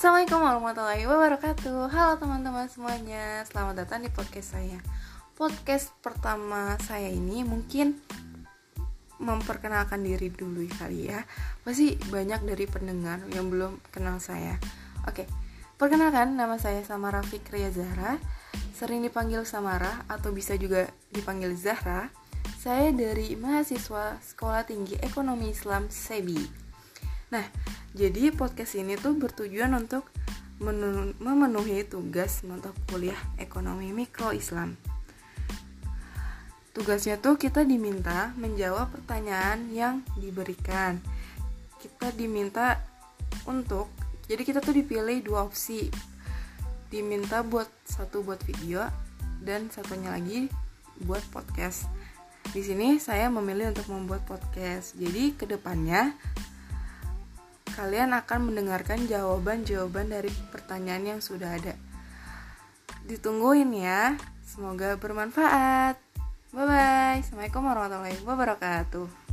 Assalamualaikum warahmatullahi wabarakatuh. Halo teman-teman semuanya Selamat datang di podcast saya. Podcast pertama saya ini mungkin Memperkenalkan diri dulu kali ya. Pasti banyak dari pendengar yang belum kenal saya. Oke, perkenalkan nama saya Samara Fikria Zahra. Sering dipanggil Samara atau bisa juga dipanggil Zahra. Saya dari mahasiswa Sekolah Tinggi Ekonomi Islam SEBI Nah, jadi podcast ini tuh bertujuan untuk memenuhi tugas mata kuliah ekonomi mikro Islam. Tugasnya tuh kita diminta menjawab pertanyaan yang diberikan. Kita diminta untuk, jadi kita tuh dipilih dua opsi. Diminta buat satu buat video dan satunya lagi buat podcast. Di sini saya memilih untuk membuat podcast. Jadi ke depannya kalian akan mendengarkan jawaban-jawaban dari pertanyaan yang sudah ada. Ditungguin ya. Semoga bermanfaat. Bye bye. Assalamualaikum warahmatullahi wabarakatuh.